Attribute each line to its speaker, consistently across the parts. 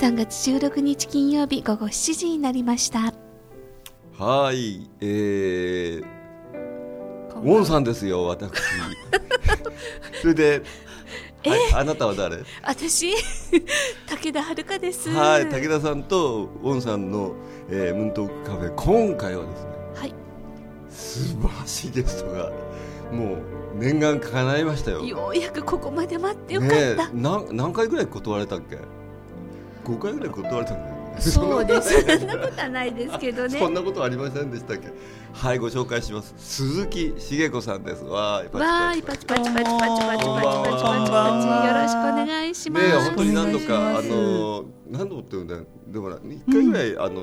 Speaker 1: 3月16日金曜日午後7時になりました。
Speaker 2: はいえー、ウォンさんですよ私。それではい、あなたは誰？
Speaker 1: 私？武田遥です。
Speaker 2: はい武田さんとウォンさんの、えー、ムーントークカフェ今回はですね
Speaker 1: はい。
Speaker 2: 素晴らしいゲストがもう念願叶いましたよ。
Speaker 1: ようやくここまで待ってよかった、
Speaker 2: ねえ何何回ぐらい断られたっけ？5回ぐらい断られたんだよ
Speaker 1: そうです。そんなことはないですけどね。
Speaker 2: そんなことはありませんでしたっけ？はいご紹介します。鈴木茂子さんです。わーい
Speaker 1: わーいパチパチパチパチパチパチパチパチよろしくお願いします、
Speaker 2: ねえ本当に何度
Speaker 3: お
Speaker 2: かあの何度もって言うんだよ。でもな一回ぐらい、あの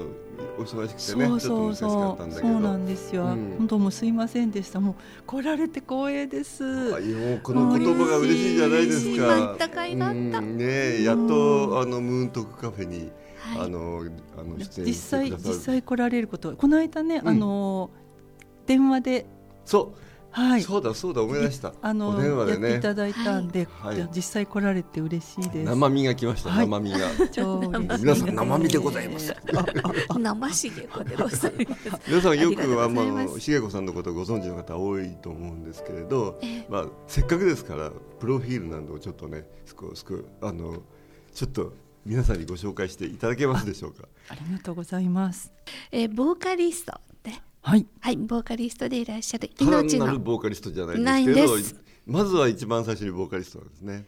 Speaker 2: お忙しくてね
Speaker 3: そう
Speaker 2: ちょっと難しか
Speaker 3: そうそ
Speaker 2: ったんだけど。
Speaker 3: うそうなんですよ、
Speaker 2: うん。
Speaker 3: 本当もうすいませんでした。もう来られて光栄です。
Speaker 2: この言葉が嬉しいじゃないですか。
Speaker 1: 待った甲斐があった。
Speaker 2: うん。ねえやっとあのムーントークカフェに、
Speaker 1: はい。
Speaker 2: あのあの出演
Speaker 3: 実
Speaker 2: して
Speaker 3: 際
Speaker 2: くださる。
Speaker 3: 実際来られることこの間ね、
Speaker 2: うん。
Speaker 3: あの電話で
Speaker 2: そう、
Speaker 3: はい
Speaker 2: そうだそうだ思い出した。
Speaker 3: あの
Speaker 2: お電話で
Speaker 3: やってい
Speaker 2: ね
Speaker 3: ただいたんで、
Speaker 2: はい
Speaker 3: じゃあ実際来られて嬉しいです。
Speaker 2: 生身が来ました、
Speaker 3: はい
Speaker 2: 生身が。皆さん生身でございます。
Speaker 1: 生しげこでございます
Speaker 2: 皆さんよくあの茂子さんのことをご存知の方多いと思うんですけれど、
Speaker 1: ええ
Speaker 2: まあせっかくですからプロフィールなどをちょっとね少しあのちょっと皆さんにご紹介していただけますでしょうか。
Speaker 3: ありがとうございます。
Speaker 1: えーボーカリストで
Speaker 3: はい。
Speaker 1: はいボーカリストでいらっしゃる命の
Speaker 2: なるボーカリストじゃないですけど
Speaker 1: んです
Speaker 2: まずは一番最初にボーカリストなんですね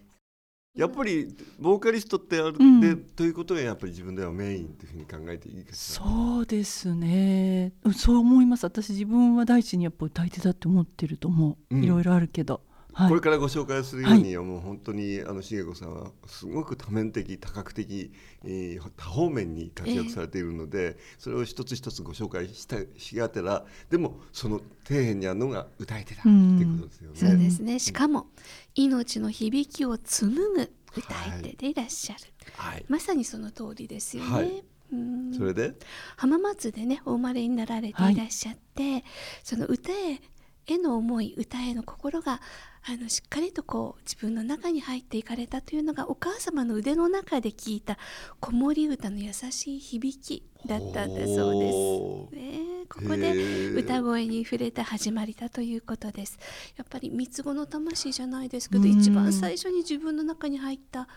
Speaker 2: やっぱりボーカリストってある、
Speaker 3: うん
Speaker 2: でということがやっぱり自分ではメインというふうに考えていいかしら
Speaker 3: そうですね。うんそう思います。私自分は第一にやっぱ歌い手だって思ってると思う。
Speaker 2: うん
Speaker 3: いろいろあるけど。はい。
Speaker 2: これ。からご紹介するように、もう本当にあの茂子さんはすごく多面的多角的、えー多方面に活躍されているので、それを一つ一つご紹介したしがてらでもその底辺にあるのが歌い手だって
Speaker 3: うん
Speaker 2: いうことですよね。
Speaker 1: そうですね。しかも命の響きを紡ぐ歌い手でいらっしゃる、
Speaker 2: はい、
Speaker 1: まさにその通りですよね、
Speaker 2: はい。
Speaker 1: うん。
Speaker 2: それで？
Speaker 1: 浜松でねお生まれになられていらっしゃって、その歌へへの思い歌への心があのしっかりとこう自分の中に入っていかれたというのがお母様の腕の中で聞いた子守歌の優しい響きだったんだそうです。ねえここ
Speaker 2: へ
Speaker 1: で
Speaker 2: え
Speaker 1: 歌声に触れた始まりだということです。やっぱり三つ子の魂じゃないですけど
Speaker 3: うん
Speaker 1: 一番最初に自分の中に入った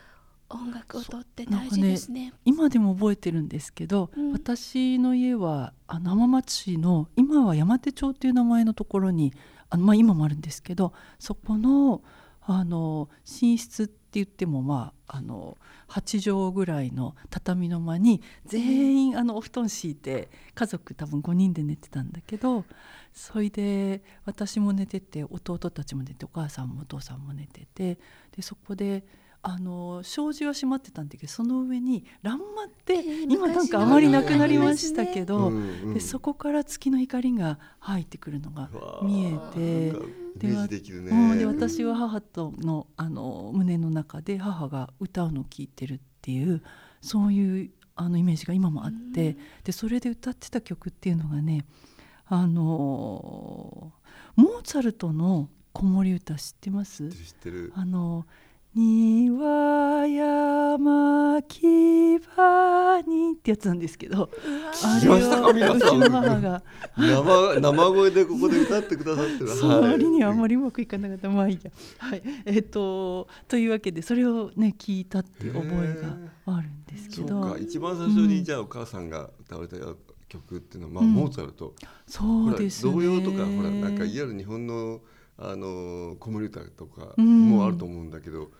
Speaker 1: 音楽をとって大事ですね。
Speaker 3: 今でも覚えてるんですけど、
Speaker 1: うん
Speaker 3: 私の家はあの浜松市の今は山手町っていう名前のところにあの、まあ、今もあるんですけどそこのあの寝室って言ってもまああの8畳ぐらいの畳の間に全員あのお布団敷いて家族多分5人で寝てたんだけどそれで私も寝てて弟たちも寝てお母さんもお父さんも寝ててでそこであの障子は閉まってたんだけどその上に欄間って、
Speaker 1: えー
Speaker 3: 今なんかあまりなくなりましたけど、でそこから月の光が入ってくるのが見えて
Speaker 2: で
Speaker 3: で私は母とのあの胸の中で母が歌うのを聴いてるっていうそういうあのイメージが今もあって、でそれで歌ってた曲っていうのがねあのモーツァルトの子守歌知ってます？
Speaker 2: 知ってる。
Speaker 3: あの庭山木場にってやつなんですけどあ
Speaker 2: 聞きました？か皆さん。
Speaker 3: 母が
Speaker 2: 生生声でここで歌ってくださってる。
Speaker 3: その割にはあんまりうまくいかなかった。まあいいや。はい。えっ、とというわけでそれをね聞いたっていう覚えがあるんですけ
Speaker 2: そう
Speaker 3: ど
Speaker 2: か。一番最初にじゃあお母さんが歌われた曲っていうのはまあ
Speaker 3: うん。
Speaker 2: モーツァルト。
Speaker 3: そうですね。
Speaker 2: 童謡とかほらなんかいわゆる日本のあの子守歌とか
Speaker 3: うん。
Speaker 2: もあると思うんだけど、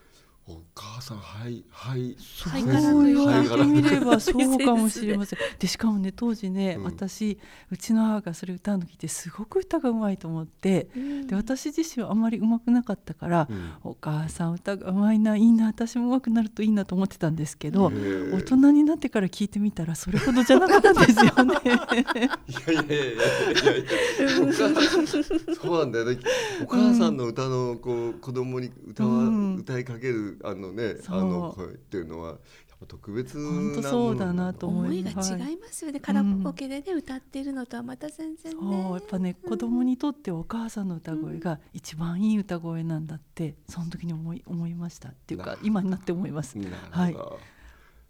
Speaker 2: お母さんはいはい
Speaker 3: そう
Speaker 1: 肺
Speaker 3: 言われてみればそうかもしれません。でしかもね当時ね、
Speaker 2: うん。
Speaker 3: 私うちの母がそれ歌うの聞いてすごく歌がうまいと思って、で私自身はあんまりうまくなかったから、
Speaker 2: うん。
Speaker 3: お母さん歌がうまいないいな私もうまくなるといいなと思ってたんですけど、大人になってから聞いてみたらそれほどじゃなかったんですよね。
Speaker 2: いやいやいやいやいやいや。お母さんそうなんだよね。お母さんの歌のこう子供に歌わ、
Speaker 3: うん。
Speaker 2: 歌いかけるあのね
Speaker 3: そう。
Speaker 2: あの声っていうのはやっぱ特別な
Speaker 3: 本当そうだなと思
Speaker 1: 思いが違いますよね、カラオケでね歌っているのとはまた全然ね。
Speaker 3: そうやっぱね子供にとってお母さんの歌声が一番いい歌声なんだってその時に思い思いましたっていうか
Speaker 2: な
Speaker 3: 今になって思います。はい。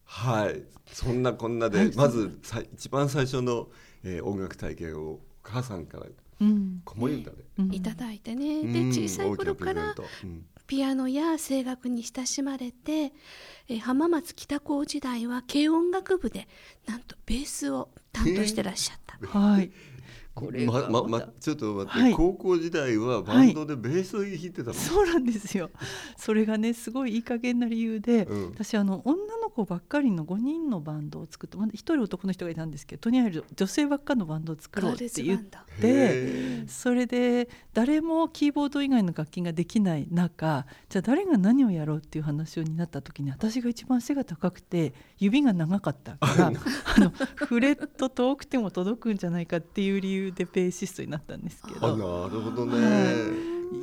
Speaker 2: はい、そんなこんなで、
Speaker 3: はい。
Speaker 2: まずさ一番最初の、えー音楽体験をお母さんから
Speaker 3: うん。
Speaker 2: 子守歌で、
Speaker 3: うん。
Speaker 1: いただいてね、
Speaker 2: うん。
Speaker 1: で小さい頃からピアノや声楽に親しまれて、えー浜松北高時代は軽音楽部でなんとベースを担当してらっしゃった、
Speaker 3: はい。これが
Speaker 2: まままちょっと待って、
Speaker 3: はい。
Speaker 2: 高校時代はバンドでベースを弾いてたの、
Speaker 3: そうなんですよ。それがねすごいいい加減な理由で、
Speaker 2: うん。
Speaker 3: 私あの女の子ばっかりの5人のバンドを作ってまだ一人男の人がいたんですけどとにかく女性ばっかのバンドを作ろうって言って
Speaker 2: へ
Speaker 3: それで誰もキーボード以外の楽器ができない中じゃあ誰が何をやろうっていう話になった時に私が一番背が高くて指が長かったからあのフレット遠くても届くんじゃないかっていう理由でベーシストになったんですけ
Speaker 2: あな
Speaker 3: ど。
Speaker 2: るほどね、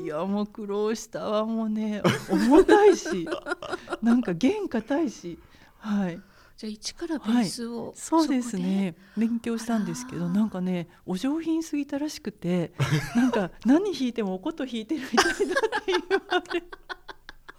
Speaker 3: い。やもう苦労したわもうね。重たいし。なんか弦硬いし。はい。
Speaker 1: じゃあ一からベースを、
Speaker 3: そうですね。勉強したんですけどなんかねお上品すぎたらしくてなんか何弾いてもお琴弾いてるみたいだって言われ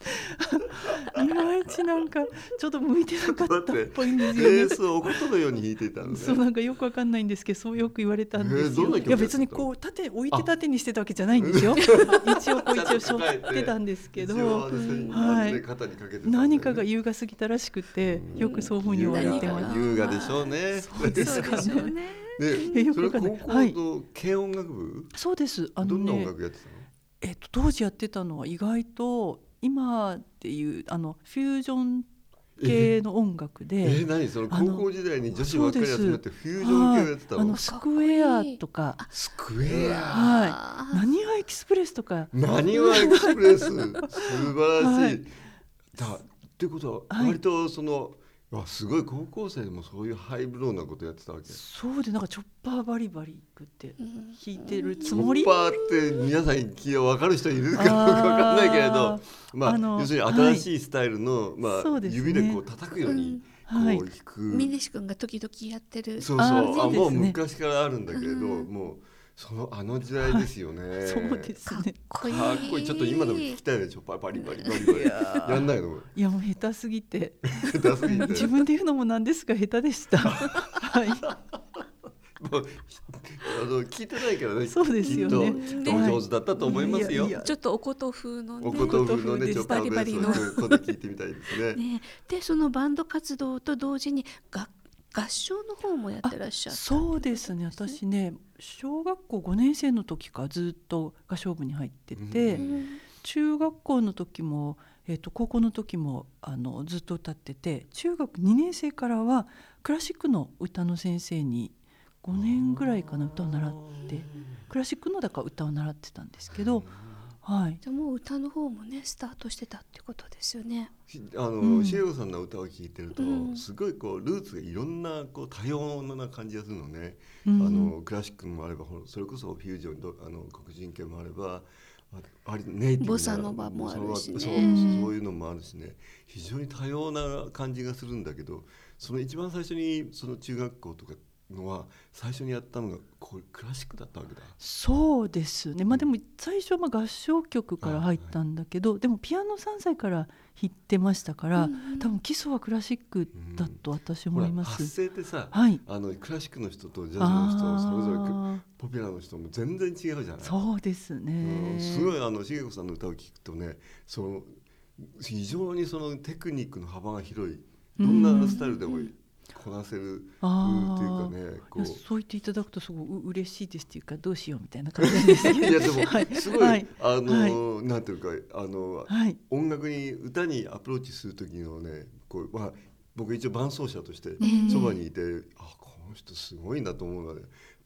Speaker 3: いまいちなんかちょっと向いてなかったっぽいんです
Speaker 2: ベ
Speaker 3: よね。
Speaker 2: ー。スをおことのように弾いていたのね。
Speaker 3: そうなんかよくわかんないんですけどそうよく言われたんですよ。
Speaker 2: えーどんな曲
Speaker 3: いや別にこう縦置いて縦にしてたわけじゃないんですよ。一応こう一応背負ってたんですけど。はい
Speaker 2: あのね肩にかけてたんだよね
Speaker 3: 何かが優雅すぎたらしくてよくそういうふうに言われてます。
Speaker 2: 優雅でしょうね。
Speaker 3: そうです
Speaker 1: そうでしょうね
Speaker 2: で
Speaker 3: よ
Speaker 2: それ
Speaker 3: くわかんない。
Speaker 2: 高校の軽音楽部、
Speaker 3: そうです。あの
Speaker 2: どんな音
Speaker 3: ね
Speaker 2: 楽やってたの？
Speaker 3: えっと、当時やってたのは意外と今っていうあのフュージョン系の音楽
Speaker 2: えー、
Speaker 3: で、
Speaker 2: 何その高校時代に女子ばっかり集まってフュージョン
Speaker 3: はい
Speaker 2: 系をやってたの、
Speaker 3: あのスクエアとか。
Speaker 2: スクエア。
Speaker 3: はい。
Speaker 1: あ
Speaker 3: なにわエキスプレスとか。
Speaker 2: なにわエクスプレス？素晴らしい、
Speaker 3: はい。
Speaker 2: だってことは
Speaker 3: はい。
Speaker 2: 割とその、わすごい高校生でもそういうハイブローなことやってたわけ。
Speaker 3: そうでなんかチョッパーバリバリって
Speaker 1: うん。
Speaker 3: 弾いてるつ
Speaker 2: チョ
Speaker 3: もり
Speaker 2: ッパーって皆さん聞い分かる人いるかどうか分かんないけれどまあ要するに新しいスタイルの、まあ
Speaker 3: そうですね。
Speaker 2: 指でこう叩くようにこう
Speaker 3: はい。
Speaker 2: 弾く、
Speaker 1: 峰志くんが時々やってる。
Speaker 2: そうそう。
Speaker 3: あね。
Speaker 2: もう昔からあるんだけれど、
Speaker 1: うん。
Speaker 2: もうそのあの時代ですよね、
Speaker 3: そうですね。
Speaker 1: かっこいい。
Speaker 2: ちょっと今でも聞きたいね。ちょっとバリバリバリバリ。
Speaker 3: いや
Speaker 2: んないの？
Speaker 3: いやもう下手すぎて。
Speaker 2: 下手すぎて？
Speaker 3: 自分で言うのもなんですが下手でした。はい。
Speaker 2: もうあの聞いてないからね。
Speaker 3: そうですよね。
Speaker 2: お上手だったと思いますよ、
Speaker 1: ちょっとおこと風のね。
Speaker 2: おこと風のね
Speaker 3: お
Speaker 2: ちょっと
Speaker 1: バリバリの。
Speaker 2: 聞いてみたいですね。
Speaker 1: ね。でそのバンド活動と同時にが合唱の方もやってらっしゃった
Speaker 3: そうですね。私ね小学校5年生の時からずっと合唱部に入ってて、
Speaker 2: うん。
Speaker 3: 中学校の時も、えー、と高校の時もあのずっと歌ってて中学2年生からはクラシックの歌の先生に5年ぐらいかな歌を習ってクラシックのだから歌を習ってたんですけど、はい、
Speaker 1: じゃあもう歌の方もねスタートしてたってことですよね。
Speaker 2: しあの、
Speaker 3: うん。
Speaker 2: シエゴさんの歌を聴いてると、
Speaker 1: うん。
Speaker 2: すごいこうルーツがいろんなこう多様な感じがするのね、
Speaker 3: うん。
Speaker 2: あのクラシックもあればそれこそフュージョンどあの黒人系もあればあありネイティブな
Speaker 1: ボサノバもあるしね。
Speaker 2: そうそういうのもあるしね。非常に多様な感じがするんだけどその一番最初にその中学校とかのは最初にやったのがこうクラシックだったわけだ。
Speaker 3: そうですね。まあでも最初はまあ合唱曲から入ったんだけど、でもピアノ3歳から弾いてましたから、
Speaker 1: うんうん。
Speaker 3: 多分基礎はクラシックだと私思いま
Speaker 2: ほら発
Speaker 3: す。
Speaker 2: 声ってさ、
Speaker 3: はい。
Speaker 2: あのクラシックの人とジャズの人それぞれ
Speaker 3: あ
Speaker 2: ポピュラーの人も全然違うじゃない。
Speaker 3: ーそうです
Speaker 2: う
Speaker 3: ね
Speaker 2: ん、すごいあの茂子さんの歌を聴くとねその非常にそのテクニックの幅が広い。どんなスタイルでもいい、こなせる
Speaker 3: あ
Speaker 2: という
Speaker 3: ー
Speaker 2: かねこ
Speaker 3: いやそう言っていただくとすごいう嬉しいですっていうかどうしようみたいな感じです。けど
Speaker 2: いやでも
Speaker 3: はい。
Speaker 2: すごい、
Speaker 3: はい。
Speaker 2: あの、なんていうかあの、
Speaker 3: はい。
Speaker 2: 音楽に歌にアプローチする時のねこう、まあ、僕一応伴奏者として
Speaker 1: え
Speaker 2: そばにいて、あこの人すごいなと思うので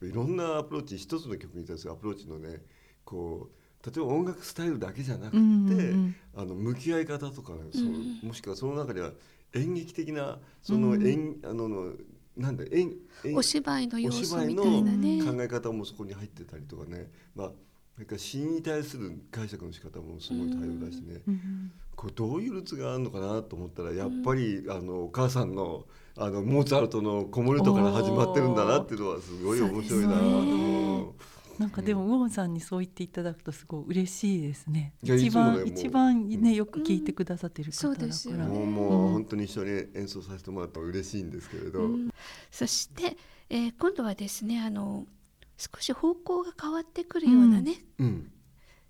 Speaker 2: いろんなアプローチ一つの曲に対するアプローチのねこう例えば音楽スタイルだけじゃなくて、
Speaker 3: うんうんうん。
Speaker 2: あの向き合い方とかね、その
Speaker 1: うん。
Speaker 2: もしくはその中では演劇的なその演、あののなんだ演演
Speaker 1: お芝居の要
Speaker 2: お
Speaker 1: 素みたいなね。
Speaker 2: 考え方もそこに入ってたりとかね、まあ、それから詩に対する解釈の仕方もすごい多様だしね、
Speaker 3: うん
Speaker 2: これどういうルーツがあるのかなと思ったらやっぱり、あのお母さんのあのモーツァルトの子守歌から始まってるんだなっていうのはすごい面白いなと思う。
Speaker 3: なんかでもウォンさんにそう言っていただくとすごい嬉しいですね。一番一番ねよく聞いてくださってる方だから。
Speaker 1: うんそうですよね。
Speaker 2: もうもう本当に一緒に演奏させてもらったら嬉しいんですけれど、
Speaker 1: うん。そして、えー今度はですねあの少し方向が変わってくるようなね、
Speaker 2: うん。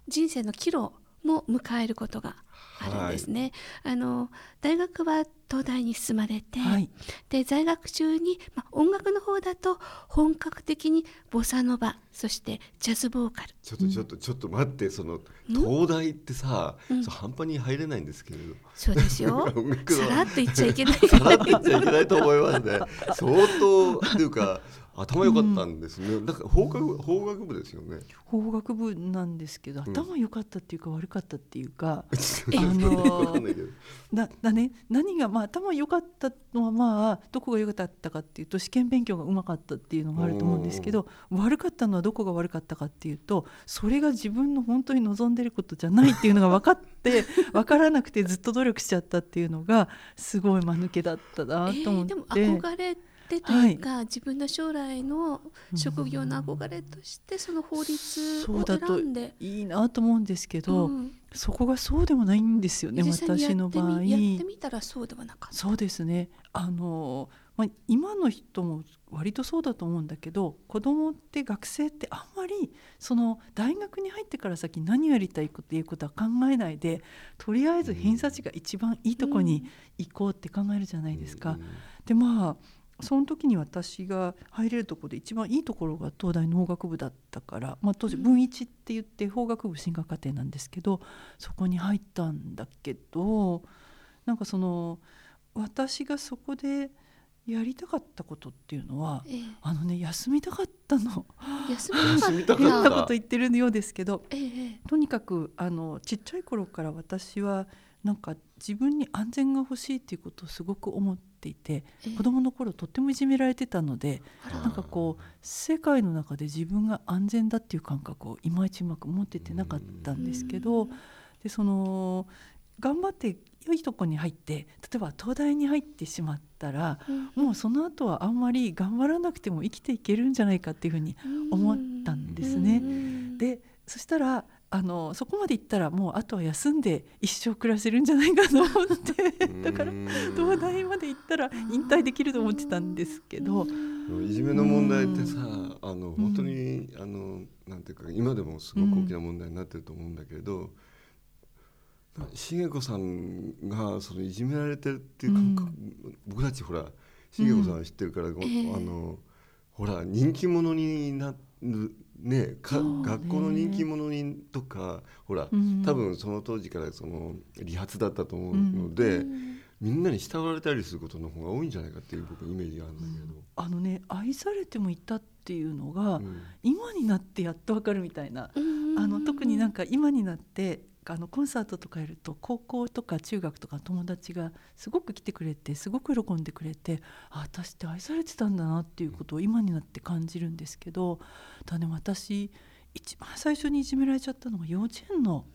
Speaker 1: 人生の岐路も迎えることがあるんですね。あの大学は東大に進まれて、
Speaker 3: はい
Speaker 1: で在学中に、まあ、音楽の方だと本格的にボサノバそしてジャズボーカル
Speaker 2: ちょっとちょっとちょっと待ってその東大ってさ、
Speaker 1: うん
Speaker 2: 半端に入れないんですけれど。
Speaker 1: そうですよ さらっと言っちゃいけない
Speaker 2: さらっと言っちゃいけないと思いますね。相当っていうか頭良かったんですね。だから法学法学部ですよね。
Speaker 3: 法学部なんですけど
Speaker 2: ん
Speaker 3: 頭良かったっていうか悪かったっていうか、
Speaker 2: あ
Speaker 3: の
Speaker 2: わかんないけど。
Speaker 3: だだね何がまあ頭良かったのはまあどこが良かったかっていうと試験勉強がうまかったっていうのがあると思うんですけど悪かったのはどこが悪かったかっていうとそれが自分の本当に望んでることじゃないっていうのが分かって 分からなくてずっと努力しちゃったっていうのがすごい間抜けだったなと思って。
Speaker 1: えーでも憧れてというか、自分の将来の職業の憧れとしてその法律を
Speaker 3: そうだと
Speaker 1: 選んで。
Speaker 3: いいなと思うんですけど、
Speaker 1: うん
Speaker 3: そこがそうでもないんですよね私の場合。
Speaker 1: やってみたらそうではなかった。
Speaker 3: そうですねあの、まあ、今の人も割とそうだと思うんだけど子供って学生ってあんまりその大学に入ってから先何やりたいかっていうことは考えないでとりあえず偏差値が一番いいとこに行こうって考えるじゃないですか。でまあその時に私が入れるところで一番いいところが東大の法学部だったから、まあ、当時文一って言って法学部進学課程なんですけどそこに入ったんだけどなんかその私がそこでやりたかったことっていうのは
Speaker 1: え
Speaker 3: あのね休みたかったの。
Speaker 1: え休みたかった。
Speaker 2: った
Speaker 3: 変なこと言ってるようですけど
Speaker 1: えええ
Speaker 3: とにかくあのちっちゃい頃から私はなんか自分に安全が欲しいっていうことをすごく思っていて
Speaker 1: え
Speaker 3: 子供の頃とってもいじめられてたのでなんかこう世界の中で自分が安全だっていう感覚をいまいちうまく持っててなかったんですけどでその頑張って良いとこに入って例えば東大に入ってしまったら
Speaker 1: うん。
Speaker 3: もうその後はあんまり頑張らなくても生きていけるんじゃないかっていうふうに思ったんですね。
Speaker 1: うん。
Speaker 3: でそしたらあのそこまで行ったらもうあとは休んで一生暮らせるんじゃないかと思って。だから東大まで行ったら引退できると思ってたんですけど、
Speaker 2: いじめの問題ってさ、あの本当に、あのなんていうか今でもすごく大きな問題になってると思うんだけれど、茂子さんがそのいじめられてるっていう感覚、僕たちほら茂子さんは知ってるから、あのほら人気者になるねか学校の人気者にとかほら、
Speaker 3: うん。
Speaker 2: 多分その当時からその理髪だったと思うので、
Speaker 1: うん。
Speaker 2: みんなに慕われたりすることの方が多いんじゃないかっていう僕イメージがあるんだけど。
Speaker 3: あのね愛されてもいたっていうのが、
Speaker 2: うん。
Speaker 3: 今になってやっとわかるみたいな、
Speaker 1: うん。
Speaker 3: あの特になんか今になってあのコンサートとかやると高校とか中学とか友達がすごく来てくれてすごく喜んでくれてあ私って愛されてたんだなっていうことを今になって感じるんですけどただね私一番最初にいじめられちゃったのが幼稚園の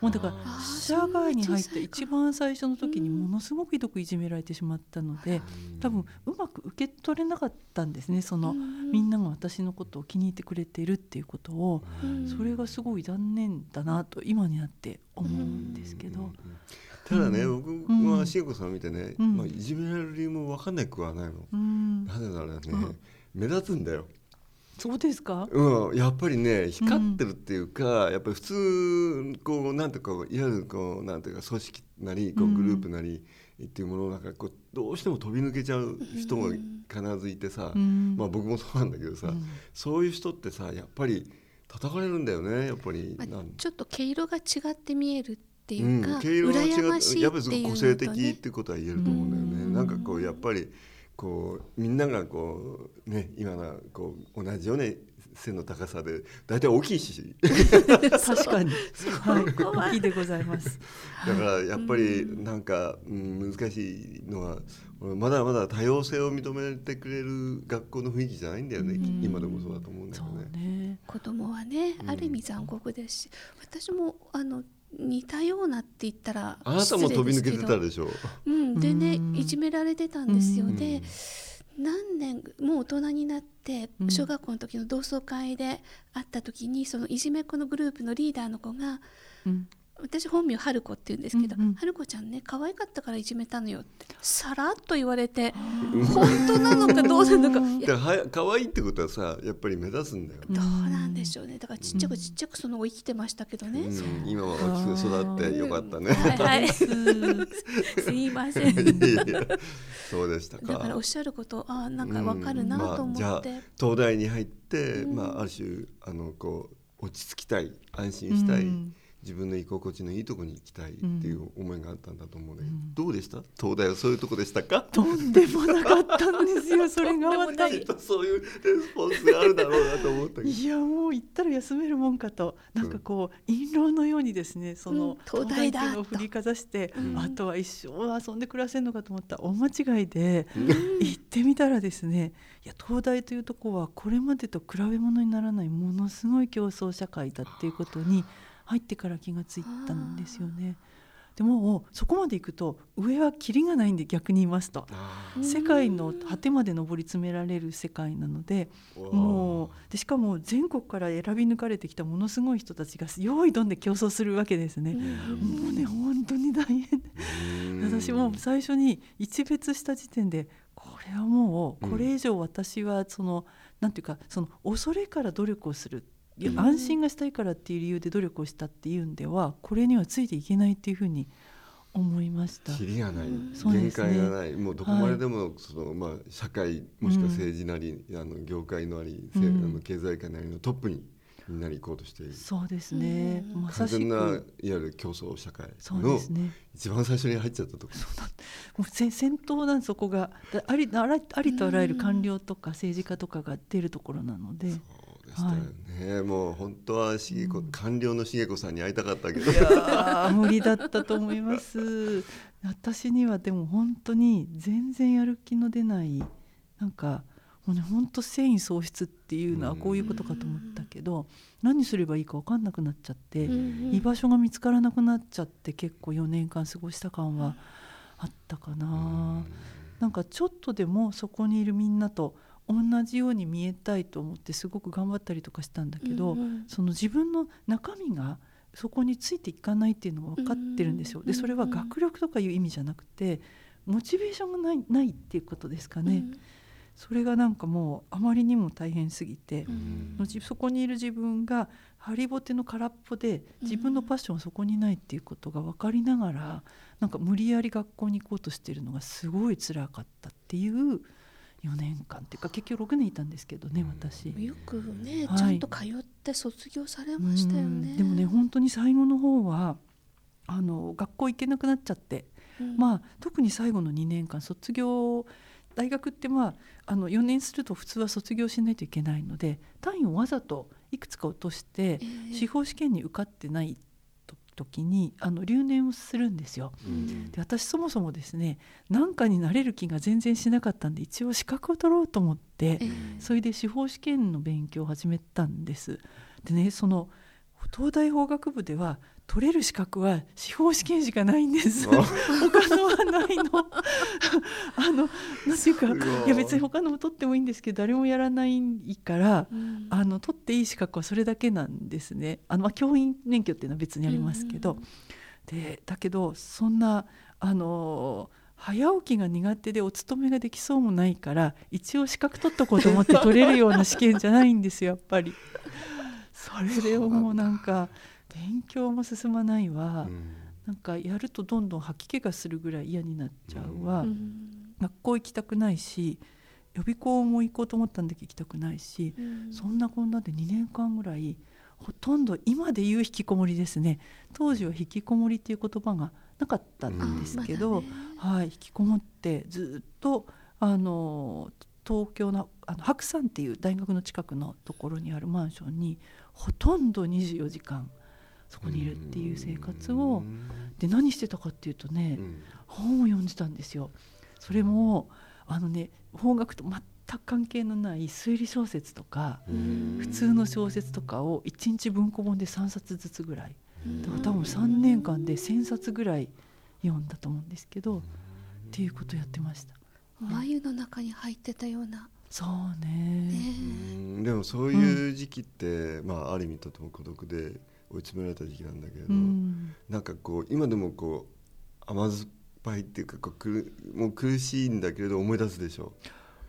Speaker 3: もうだから社会に入って一番最初の時にものすごくひどくいじめられてしまったので多分うまく受け取れなかったんですねそのみんなが私のことを気に入ってくれているっていうことを。
Speaker 1: うん。
Speaker 3: それがすごい残念だなと今になって思うんですけど。
Speaker 2: ただね、
Speaker 3: うん。
Speaker 2: 僕は茂子さんを見てね、
Speaker 3: うん。
Speaker 2: まあ、いじめられる理由も分かんないくはないの、
Speaker 3: うん。
Speaker 2: なぜならね、
Speaker 3: うん。
Speaker 2: 目立つんだよ
Speaker 3: そうですか？
Speaker 2: うん、やっぱりね光ってるっていうか、やっぱり普通こうなんていうかいわゆるこうなんていうか組織なりこうグループなりっていうものの中こうどうしても飛び抜けちゃう人が必ずいてさ、
Speaker 3: うん
Speaker 2: まあ僕もそうなんだけどさ、そういう人ってさやっぱり叩かれるんだよねやっぱり。
Speaker 1: まあ
Speaker 2: なん
Speaker 1: ちょっと毛色が違って見えるっていうか、
Speaker 2: うん、毛色が違ってやっぱり個性的っていうことは言えると思うんだよね。
Speaker 3: うん
Speaker 2: なんかこうやっぱりこうみんながこうね今のこう同じような背の高さで大体大きいし
Speaker 3: 確かに。はい、大きいでございます。
Speaker 2: だからやっぱりなんか、うん、難しいのはまだまだ多様性を認めてくれる学校の雰囲気じゃないんだよね、
Speaker 3: うん
Speaker 2: 今でもそうだと思うんだ
Speaker 3: そう
Speaker 2: よね。
Speaker 3: ね。
Speaker 1: 子供はね
Speaker 2: うん
Speaker 1: ある意味残酷ですし、私もあの似たようなって言ったら
Speaker 2: あなたも飛び抜けてた
Speaker 1: で
Speaker 2: しょ。
Speaker 1: けどうん、でね
Speaker 3: うん。
Speaker 1: いじめられてたんですよ、
Speaker 3: うん。
Speaker 1: で何年もう大人になって
Speaker 3: うん。
Speaker 1: 小学校の時の同窓会で会った時にそのいじめっ子のグループのリーダーの子が
Speaker 3: うん。
Speaker 1: 私本名春子って言うんですけど、
Speaker 3: うんうん。
Speaker 1: 春子ちゃんね可愛かったからいじめたのよってさらっと言われて本当なのかどうなのか。
Speaker 2: 可愛いってことはさやっぱり目立つんだよ。
Speaker 1: どうなんでしょうね。だからちっちゃくちっちゃくその後生きてましたけどね、
Speaker 2: うん、今は大きく育ってよかったね。
Speaker 1: はい。はい。すいません。
Speaker 2: そうでしたか。
Speaker 1: だからおっしゃることああなんかわかるなと思
Speaker 2: うん。まあ、
Speaker 1: って、
Speaker 2: じゃあ東大に入って、
Speaker 1: うん
Speaker 2: まあ、ある種あのこう落ち着きたい安心したい、
Speaker 3: うん
Speaker 2: 自分の居心地のいいところに行きたいっていう思いがあったんだと思うね、
Speaker 3: うん。
Speaker 2: どうでした？東大はそういうとこでしたか？
Speaker 3: とんでもなかったんですよ。それがまた。
Speaker 2: そういうレスポンスがあるだろうなと思ったけど。
Speaker 3: いやもう行ったら休めるもんかと。なんかこう印籠のようにですねその、
Speaker 1: うん。東大だ
Speaker 3: を振りかざして、
Speaker 1: うん。
Speaker 3: あとは一生遊んで暮らせるのかと思ったら大間違いで、行ってみたらですねいや東大というとこはこれまでと比べ物にならないものすごい競争社会だっていうことに入ってから気がついたんですよね。でもそこまで行くと上はキリがないんで逆に言いますと。世界の果てまで上り詰められる世界なので
Speaker 2: ー
Speaker 3: もうでしかも全国から選び抜かれてきたものすごい人たちが用意どんで競争するわけですね。もうね本当に大変私もう最初に一別した時点でこれはもう
Speaker 2: うん
Speaker 3: これ以上私はその、なんていうかその恐れから努力をする安心がしたいからっていう理由で努力をしたっていうんではこれにはついていけないっていうふうに思いました。
Speaker 2: キリがない、
Speaker 1: うん
Speaker 2: 限界がない、もうどこまででも、そのまあ社会もしくは政治なり、あの業界のあり、せ
Speaker 3: うん。
Speaker 2: あの経済界なりのトップにみんなに行こうとしている。
Speaker 3: そうですね、
Speaker 1: うん。
Speaker 3: まさし
Speaker 2: 完全ないわ
Speaker 3: く
Speaker 2: ゆる競争社会
Speaker 3: そう
Speaker 2: の
Speaker 3: ですね。
Speaker 2: 一番最初に入っちゃったとこ。
Speaker 3: もうせ先頭なんそこがだありあらありとあらゆる官僚とか政治家とかが出るところなので、
Speaker 2: そうでしたよね、もう本当はしげこ、官僚の茂子さんに会いたかったけど。
Speaker 3: いやー無理だったと思います。私にはでも本当に全然やる気の出ないなんかもうね本当繊維喪失っていうのはこういうことかと思ったけど、何すればいいか分かんなくなっちゃって、
Speaker 1: うん
Speaker 3: 居場所が見つからなくなっちゃって結構4年間過ごした感はあったかな。なんかちょっとでもそこにいるみんなと同じように見えたいと思ってすごく頑張ったりとかしたんだけど、
Speaker 1: うんうん。
Speaker 3: その自分の中身がそこについていかないっていうのが分かってるんですよ。でそれは学力とかいう意味じゃなくてモチベーションがないないっていうことですかね。それがなんかもうあまりにも大変すぎて、
Speaker 1: うん。
Speaker 3: そこにいる自分がハリボテの空っぽで自分のパッションはそこにないっていうことが分かりながらなんか無理やり学校に行こうとしてるのがすごい辛かったっていう4年間っていうか結局6年いたんですけどね私。
Speaker 1: よくね、
Speaker 3: はい。
Speaker 1: ちゃんと通って卒業されましたよね。
Speaker 3: うん。でもね本当に最後の方はあの学校行けなくなっちゃって、
Speaker 1: うん。
Speaker 3: まあ特に最後の2年間卒業大学ってまああの4年すると普通は卒業しないといけないので単位をわざといくつか落として
Speaker 1: ええ。
Speaker 3: 司法試験に受かってないと時にあの留年をするんですよ。
Speaker 2: うん
Speaker 3: で私そもそもですね何かになれる気が全然しなかったんで一応資格を取ろうと思って
Speaker 1: ええ
Speaker 3: それで司法試験の勉強を始めたんです。でねその東大法学部では取れる資格は司法試験しかないんです。
Speaker 2: あ
Speaker 3: 他のはないの。あのなんていうか
Speaker 2: い
Speaker 3: や別に他のも取ってもいいんですけど誰もやらないから。
Speaker 1: うん
Speaker 3: あの取っていい資格はそれだけなんですね。あのまあ教員免許っていうのは別にありますけど、
Speaker 1: うん
Speaker 3: でだけどそんなあの早起きが苦手でお勤めができそうもないから一応資格取っとこうと思って取れるような試験じゃないんですよやっぱり。それでもうなんか勉強も進まないわ、うん、なんかやるとどんどん吐き気がするぐらい嫌になっちゃうわ、うん、学校行きたくないし予備校も行こうと思ったんだけど行きたくないし、うん、そんなこんなで2年間ぐらいほとんど今で言う引きこもりですね。当時は引きこもりっていう言葉がなかったんですけど、はい、引きこもってずっとあの東京のあの白山っていう大学の近くのところにあるマンションにほとんど24時間そこにいるっていう生活をで何してたかっていうとね、本を読んでたんですよ。それもあのね方角と全く関係のない推理小説とか普通の小説とかを1日文庫本で3冊ずつぐらいだから多分3年間で1,000冊ぐらい読んだと思うんですけどっていうことをやってました。
Speaker 1: 眉の中に入ってたような。
Speaker 3: そうね、
Speaker 2: ね、でもそういう時期って、うん、まあある意味とても孤独で追い詰められた時期なんだけれど、うん、なんかこう今でもこう甘酸っぱいっていうかこうくもう苦しいんだけれど思い出すでしょ？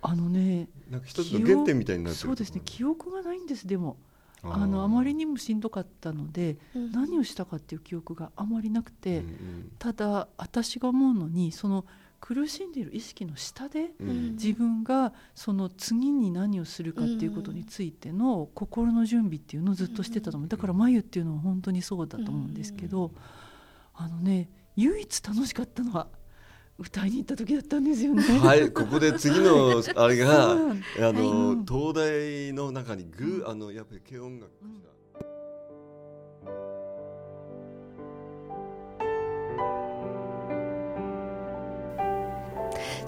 Speaker 3: あのね
Speaker 2: なんか一つの原点みたいになってる
Speaker 3: そうですね記憶がないんですでも。あのあまりにもしんどかったので、うん、何をしたかっていう記憶があまりなくて、うんうん、ただ私が思うのにその苦しんでいる意識の下で、うん、自分がその次に何をするかっていうことについての心の準備っていうのをずっとしてたと思う。だから眉っていうのは本当にそうだと思うんですけど、あのね唯一楽しかったのは歌いに行った時だったんですよね。
Speaker 2: はいここで次の あれがあの、東大の中にぐあのやっぱり軽音楽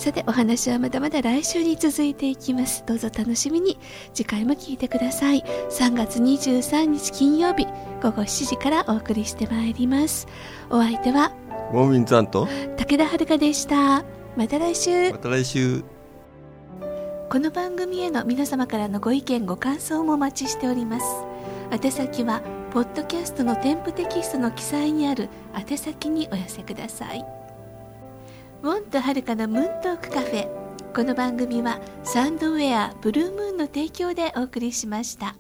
Speaker 1: さてお話はまだまだ来週に続いていきます。どうぞ楽しみに。次回も聞いてください。3月23日金曜日午後7時からお送りしてまいります。お相手は
Speaker 2: モーミンさんと
Speaker 1: 武田遥でした。また来週。
Speaker 2: また来週。
Speaker 1: この番組への皆様からのご意見ご感想もお待ちしております。宛先はポッドキャストの添付テキストの記載にある宛先にお寄せくださいウォンとはるかのムーントークカフェこの番組はサンドウェアブルームーンの提供でお送りしました。